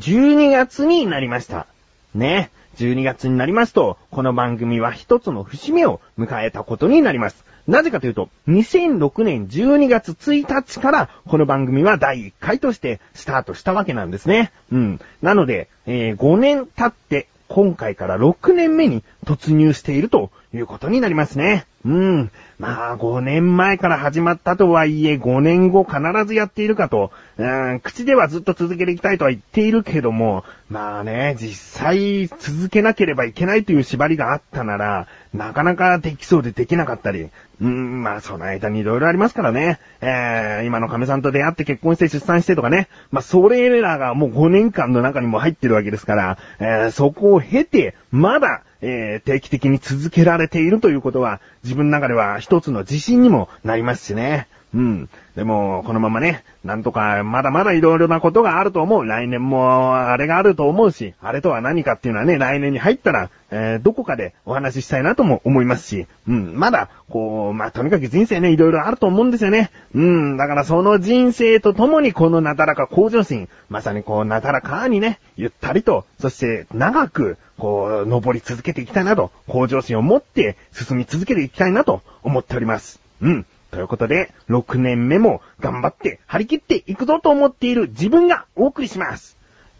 12月になりました。ね。12月になりますと、この番組は一つの節目を迎えたことになります。なぜかというと、2006年12月1日からこの番組は第1回としてスタートしたわけなんですね。うん。なので、えー5年経って今回から6年目に突入しているということになりますね。うん。まあ、5年前から始まったとはいえ、5年後必ずやっているかと、うん、口ではずっと続けていきたいとは言っているけども、まあね、実際続けなければいけないという縛りがあったなら、なかなかできそうでできなかったり、うん、まあその間に色々ありますからね。えー、今の亀さんと出会って結婚して出産してとかね。まあそれらがもう5年間の中にも入ってるわけですから、えー、そこを経て、まだ、えー、定期的に続けられているということは、自分の中では一つの自信にもなりますしね。うん。でも、このままね、なんとか、まだまだ色々なことがあると思う。来年も、あれがあると思うし、あれとは何かっていうのはね、来年に入ったら、えーどこかでお話ししたいなとも思いますし、うん、まだ、こう、まあ、とにかく人生ね、色々あると思うんですよね。うん、だからその人生とともにこのなだらか向上心、まさにこう、なだらかにね、ゆったりと、そして長く、こう、登り続けていきたいなと、向上心を持って進み続けていきたいなと思っております。うん。ということで、6年目も頑張って張り切っていくぞと思っている自分がお送りします。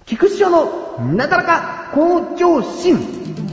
菊師匠のなだらか向上心。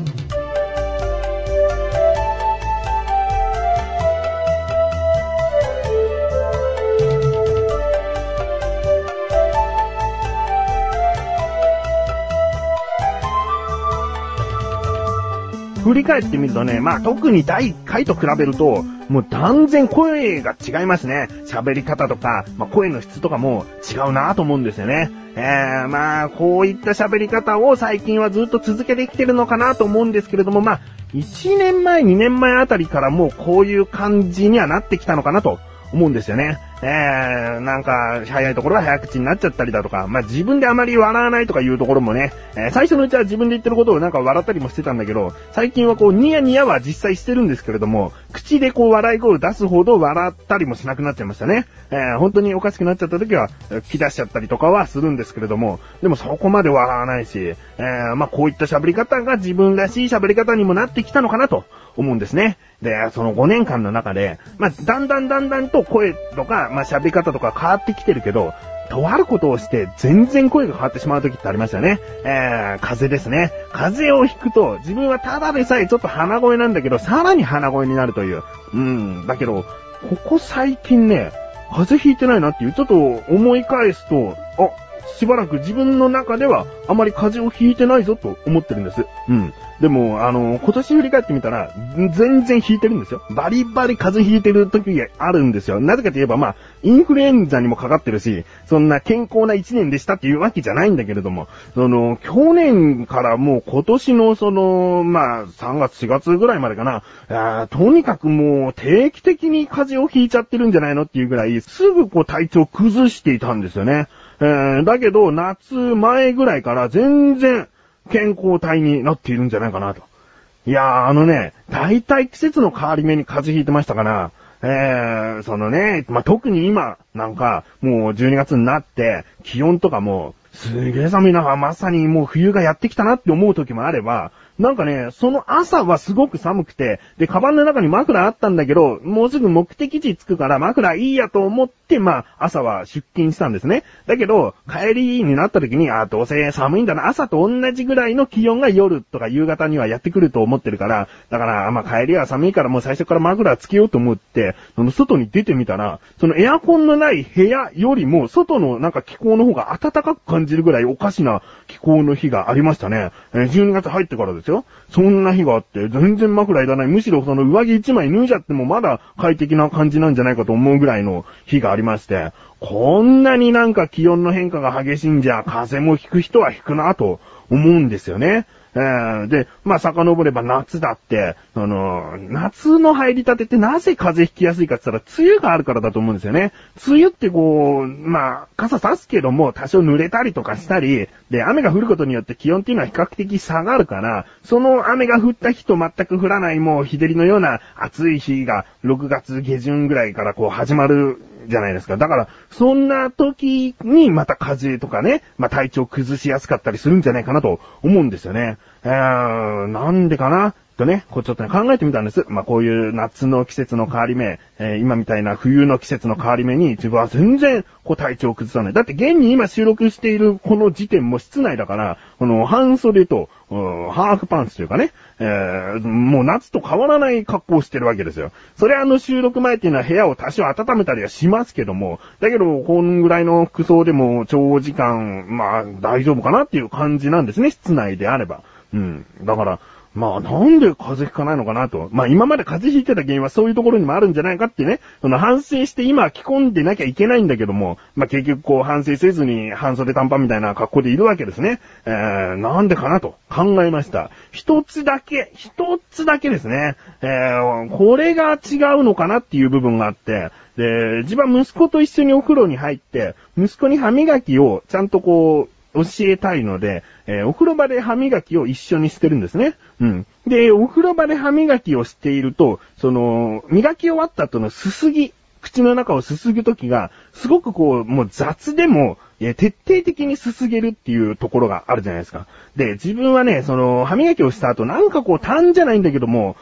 振り返ってみるとね、まあ特に第1回と比べると、もう断然声が違いますね。喋り方とか、まあ声の質とかも違うなと思うんですよね。えー、まあこういった喋り方を最近はずっと続けてきてるのかなと思うんですけれども、まあ1年前、2年前あたりからもうこういう感じにはなってきたのかなと思うんですよね。えー、なんか、早いところは早口になっちゃったりだとか、まあ、自分であまり笑わないとかいうところもね、えー最初のうちは自分で言ってることをなんか笑ったりもしてたんだけど、最近はこう、ニヤニヤは実際してるんですけれども、口でこう、笑い声を出すほど笑ったりもしなくなっちゃいましたね。えー本当におかしくなっちゃった時は、吹き出しちゃったりとかはするんですけれども、でもそこまで笑わないし、えーまあ、こういった喋り方が自分らしい喋り方にもなってきたのかなと思うんですね。で、その5年間の中で、まあ、だんだんだんだんと声とか、まあ、喋り方とか変わってきてるけど、とあることをして全然声が変わってしまう時ってありましたよね。えー、風邪ですね。風邪をひくと、自分はただでさえちょっと鼻声なんだけど、さらに鼻声になるという。うん、だけど、ここ最近ね、風邪引いてないなっていう、ちょっと思い返すと、あ、しばらく自分の中ではあまり風邪をひいてないぞと思ってるんです。うん。でも、あの、今年振り返ってみたら、全然ひいてるんですよ。バリバリ風邪ひいてる時があるんですよ。なぜかといえば、まあ、インフルエンザにもかかってるし、そんな健康な一年でしたっていうわけじゃないんだけれども、その、去年からもう今年のその、まあ、3月4月ぐらいまでかな、とにかくもう定期的に風邪をひいちゃってるんじゃないのっていうぐらい、すぐこう体調崩していたんですよね。えー、だけど、夏前ぐらいから全然健康体になっているんじゃないかなと。いやー、あのね、大体季節の変わり目に風邪ひいてましたから、えー、そのね、まあ、特に今、なんか、もう12月になって、気温とかも、すげえ寒いな、まさにもう冬がやってきたなって思う時もあれば、なんかね、その朝はすごく寒くて、で、カバンの中にマフラーあったんだけど、もうすぐ目的地着くからマフラーいいやと思って、まあ、朝は出勤したんですね。だけど、帰りになった時に、あ、どうせ寒いんだな、朝と同じぐらいの気温が夜とか夕方にはやってくると思ってるから、だから、まあ、帰りは寒いからもう最初からマフラーつけようと思って、その外に出てみたら、そのエアコンのない部屋よりも、外のなんか気候の方が暖かく感じるぐらいおかしな気候の日がありましたね。え12月入ってからですよ。そんな日があって、全然枕いらない。むしろその上着一枚脱いじゃってもまだ快適な感じなんじゃないかと思うぐらいの日がありまして、こんなになんか気温の変化が激しいんじゃ、風邪も引く人は引くなと思うんですよね。えーで、まあ、遡れば夏だって、その、夏の入りたてってなぜ風邪ひきやすいかって言ったら、梅雨があるからだと思うんですよね。梅雨ってこう、まあ、傘差すけども、多少濡れたりとかしたり、で、雨が降ることによって気温っていうのは比較的下がるから、その雨が降った日と全く降らないもう日照りのような暑い日が6月下旬ぐらいからこう始まるじゃないですか。だから、そんな時にまた風邪とかね、まあ体調崩しやすかったりするんじゃないかなと思うんですよね。えー、なんでかな？とね、こうちょっとね、考えてみたんです。まあ、こういう夏の季節の変わり目、えー、今みたいな冬の季節の変わり目に自分は全然、こう体調を崩さない。だって現に今収録しているこの時点も室内だから、この半袖と、ーハーフパンツというかね、えー、もう夏と変わらない格好をしてるわけですよ。それあの収録前っていうのは部屋を多少温めたりはしますけども、だけど、こんぐらいの服装でも長時間、まあ、大丈夫かなっていう感じなんですね、室内であれば。うん。だから、まあなんで風邪ひかないのかなと。まあ今まで風邪ひいてた原因はそういうところにもあるんじゃないかってね、その反省して今着込んでなきゃいけないんだけども、まあ結局こう反省せずに半袖短パンみたいな格好でいるわけですね。えー、なんでかなと考えました。一つだけ、一つだけですね。えー、これが違うのかなっていう部分があって、で、自分は息子と一緒にお風呂に入って、息子に歯磨きをちゃんとこう、教えたいので、えー、お風呂場で歯磨きを一緒にしてるんですね。うん。で、お風呂場で歯磨きをしていると、その、磨き終わった後のすすぎ、口の中をすすぐときが、すごくこう、もう雑でも、え徹底的にすすげるっていうところがあるじゃないですか。で、自分はね、その、歯磨きをした後、なんかこう、単じゃないんだけども、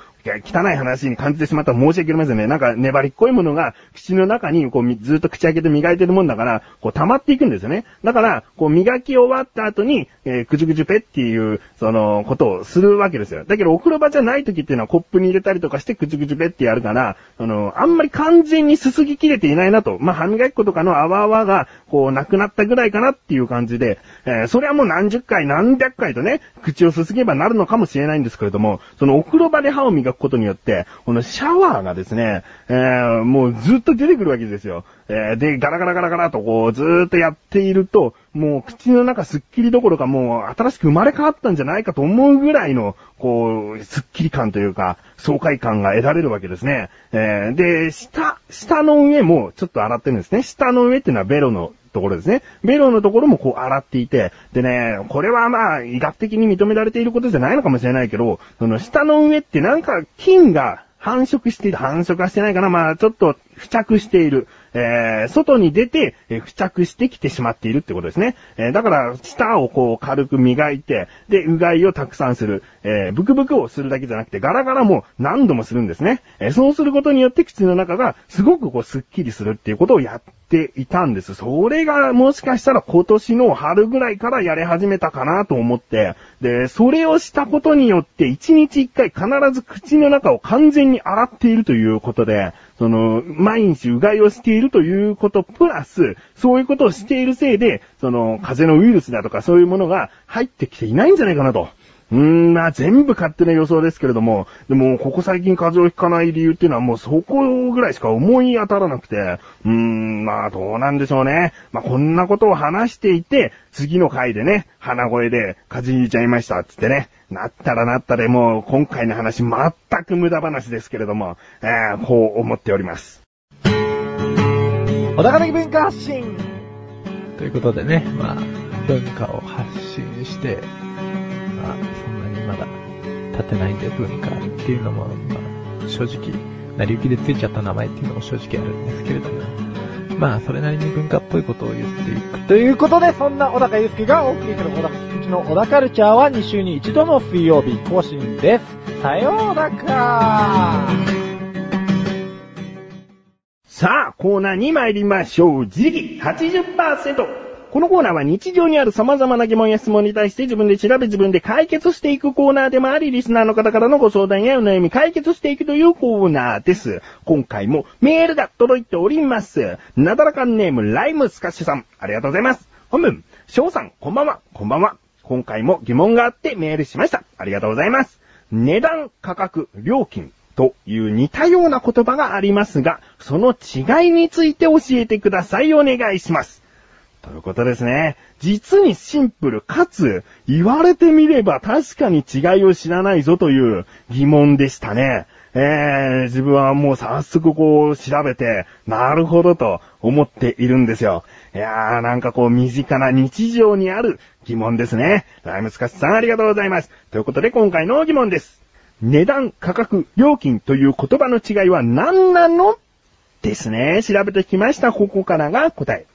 汚い話に感じてしまったら申し訳ありませんね。なんか粘りっこいものが口の中にこうずっと口開けて磨いてるもんだから、こう溜まっていくんですよね。だから、こう磨き終わった後に、えー、くじゅくじゅペっていう、その、ことをするわけですよ。だけどお風呂場じゃない時っていうのはコップに入れたりとかしてくじゅくじゅペってやるから、あの、あんまり完全にすすぎきれていないなと。まあ、歯磨き粉とかの泡泡が、こう、なくなったぐらいかなっていう感じで、えー、それはもう何十回何百回とね、口をすすげばなるのかもしれないんですけれども、そのお風呂場で歯を磨くことによって、このシャワーがですね、えー、もうずっと出てくるわけですよ。えー、で、ガラガラガラガラとこう、ずーっとやっていると、もう口の中すっきりどころかもう新しく生まれ変わったんじゃないかと思うぐらいの、こう、すっきり感というか、爽快感が得られるわけですね。えー、で、下、下の上もちょっと洗ってるんですね。下の上っていうのはベロのところですね。ベロのところもこう洗っていて、でね、これはまあ、医学的に認められていることじゃないのかもしれないけど、その下の上ってなんか菌が繁殖している、繁殖はしてないかなまあ、ちょっと付着している。えー、外に出て、えー、付着してきてしまっているってことですね。えー、だから、舌をこう軽く磨いて、で、うがいをたくさんする。えブクブクをするだけじゃなくて、ガラガラも何度もするんですね。えそうすることによって口の中がすごくこうスッキリするっていうことをやっていたんです。それがもしかしたら今年の春ぐらいからやり始めたかなと思って、で、それをしたことによって1日1回必ず口の中を完全に洗っているということで、その、毎日うがいをしているということプラス、そういうことをしているせいで、その、風邪のウイルスだとかそういうものが入ってきていないんじゃないかなと。うーん、まあ全部勝手な予想ですけれども、でも、ここ最近風邪をひかない理由っていうのはもうそこぐらいしか思い当たらなくて、うーん、まあどうなんでしょうね。まあこんなことを話していて、次の回でね、鼻声で風邪ひいちゃいましたっつってね、なったらなったでもう今回の話全く無駄話ですけれども、えー、こう思っております。小高的文化発信ということでね、まあ、文化を発信して、まあ、そんなにまだ立てないんで文化っていうのも、まあ、正直、成り行きでついちゃった名前っていうのも正直あるんですけれども、まあ、それなりに文化っぽいことを言っていく。ということで、そんな小高祐介がお送りする小高菊池の小高カルチャーは2週に1度の水曜日更新です。さようならさあ、コーナーに参りましょう。自力80%。このコーナーは日常にある様々な疑問や質問に対して自分で調べ自分で解決していくコーナーでもあり、リスナーの方からのご相談やお悩み解決していくというコーナーです。今回もメールが届いております。なだらかんネームライムスカッシュさん、ありがとうございます。本文、翔さん、こんばんは、こんばんは。今回も疑問があってメールしました。ありがとうございます。値段、価格、料金、という似たような言葉がありますが、その違いについて教えてください。お願いします。ということですね。実にシンプルかつ、言われてみれば確かに違いを知らないぞという疑問でしたね。えー、自分はもう早速こう調べて、なるほどと思っているんですよ。いやーなんかこう身近な日常にある疑問ですね。ライムスカスさんありがとうございます。ということで今回の疑問です。値段、価格、料金という言葉の違いは何なの？ですね。調べてきました。ここからが答え。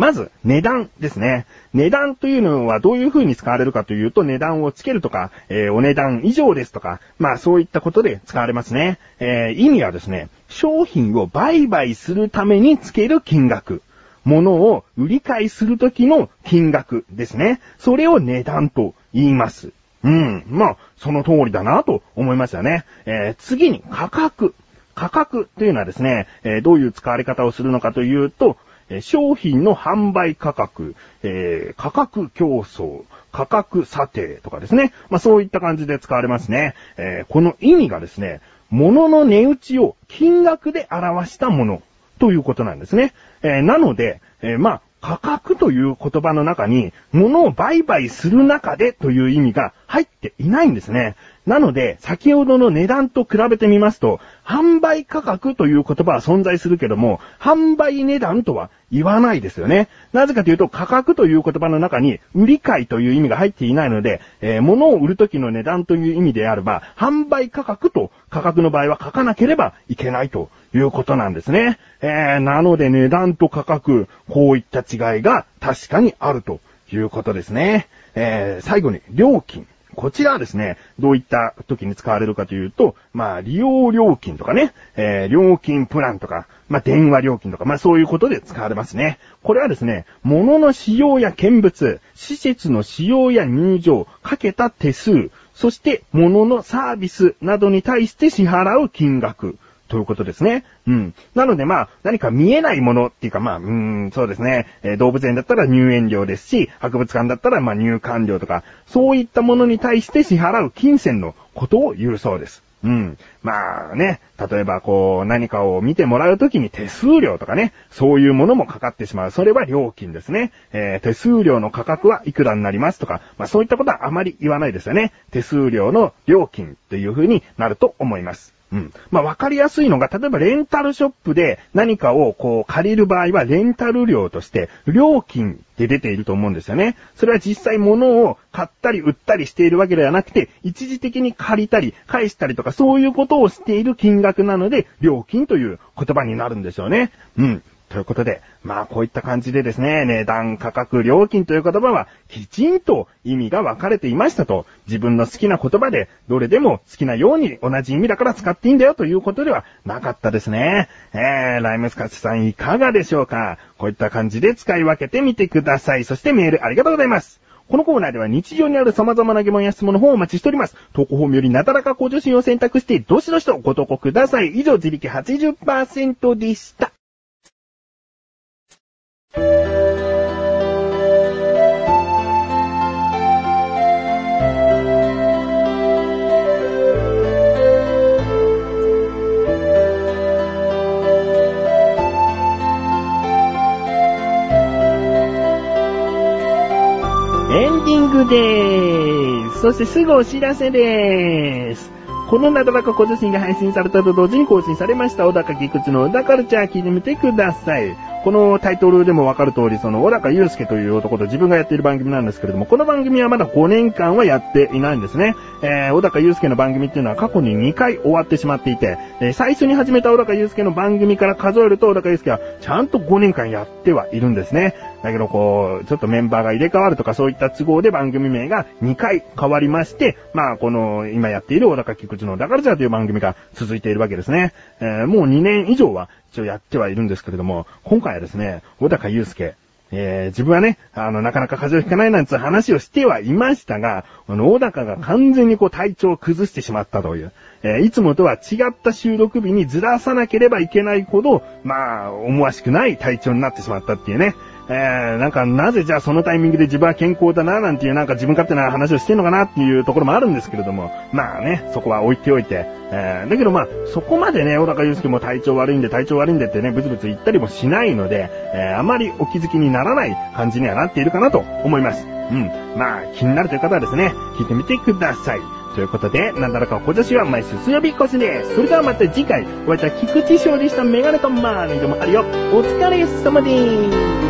まず、値段ですね。値段というのはどういう風に使われるかというと、値段をつけるとか、えー、お値段以上ですとか、まあそういったことで使われますね。えー、意味はですね、商品を売買するためにつける金額。物を売り買いするときの金額ですね。それを値段と言います。うん。まあ、その通りだなと思いましたね。えー、次に価格。価格というのはですね、えー、どういう使われ方をするのかというと、商品の販売価格、えー、価格競争、価格査定とかですね。まあそういった感じで使われますね。えー、この意味がですね、物の値打ちを金額で表したものということなんですね。えー、なので、えまあ価格という言葉の中に、物を売買する中でという意味が入っていないんですね。なので、先ほどの値段と比べてみますと、販売価格という言葉は存在するけども、販売値段とは言わないですよね。なぜかというと、価格という言葉の中に、売り買いという意味が入っていないので、えー、物を売る時の値段という意味であれば、販売価格と価格の場合は書かなければいけないということなんですね。えー、なので値段と価格、こういった違いが確かにあるということですね。えー、最後に、料金。こちらはですね、どういった時に使われるかというと、まあ、利用料金とかね、えー、料金プランとか、まあ、電話料金とか、まあ、そういうことで使われますね。これはですね、物の使用や見物、施設の使用や入場、かけた手数、そして物のサービスなどに対して支払う金額。ということですね。うん。なのでまあ、何か見えないものっていうかまあ、うん、そうですね。えー、動物園だったら入園料ですし、博物館だったらまあ入館料とか、そういったものに対して支払う金銭のことを言うそうです。うん。まあね、例えばこう何かを見てもらうときに手数料とかね、そういうものもかかってしまう。それは料金ですね。えー、手数料の価格はいくらになりますとか、まあそういったことはあまり言わないですよね。手数料の料金っていう風になると思います。うん。まあ、わかりやすいのが、例えばレンタルショップで何かをこう借りる場合は、レンタル料として、料金って出ていると思うんですよね。それは実際物を買ったり売ったりしているわけではなくて、一時的に借りたり返したりとか、そういうことをしている金額なので、料金という言葉になるんですよね。うん。ということで、まあこういった感じでですね、値段、価格、料金という言葉はきちんと意味が分かれていましたと、自分の好きな言葉でどれでも好きなように同じ意味だから使っていいんだよということではなかったですね。えー、ライムスカッチさんいかがでしょうか？こういった感じで使い分けてみてください。そしてメールありがとうございます。このコーナーでは日常にある様々な疑問や質問の方をお待ちしております。投稿フォームよりなだらか向上心を選択して、どしどしとご投稿ください。以上、自力80%でした。でーす。そしてすぐお知らせでーす。このなだらか小女子が配信されたと同時に更新されました、小高菊池の小高カルチャー聞いてみてください。このタイトルでもわかる通り、その、小高祐介という男と自分がやっている番組なんですけれども、この番組はまだ5年間はやっていないんですね。えー、小高祐介の番組っていうのは過去に2回終わってしまっていて、え、最初に始めた小高祐介の番組から数えると、小高祐介はちゃんと5年間やってはいるんですね。だけどこう、ちょっとメンバーが入れ替わるとかそういった都合で番組名が2回変わりまして、まあこの今やっている小高菊池のだからじゃという番組が続いているわけですね。えー、もう2年以上は一応やってはいるんですけれども、今回はですね、小高祐介、えー、自分はね、あの、なかなか風邪をひかないなんつう話をしてはいましたが、あの、小高が完全にこう体調を崩してしまったという、えー、いつもとは違った収録日にずらさなければいけないほど、まあ、思わしくない体調になってしまったっていうね、えー、なんかなぜじゃあそのタイミングで自分は健康だななんていうなんか自分勝手な話をしてんのかなっていうところもあるんですけれども、まあね、そこは置いておいて、えー、だけどまあ、そこまでね、小高祐介も体調悪いんで体調悪いんでってね、ブツブツ言ったりもしないので、えー、あまりお気づきにならない感じにはなっているかなと思います。うん。まあ、気になるという方はですね、聞いてみてください。ということで、なんだらか小女子は毎週水曜日越しです。それではまた次回、お会いいた菊池勝利したメガネとマーニーでもあるよ。お疲れ様でーす。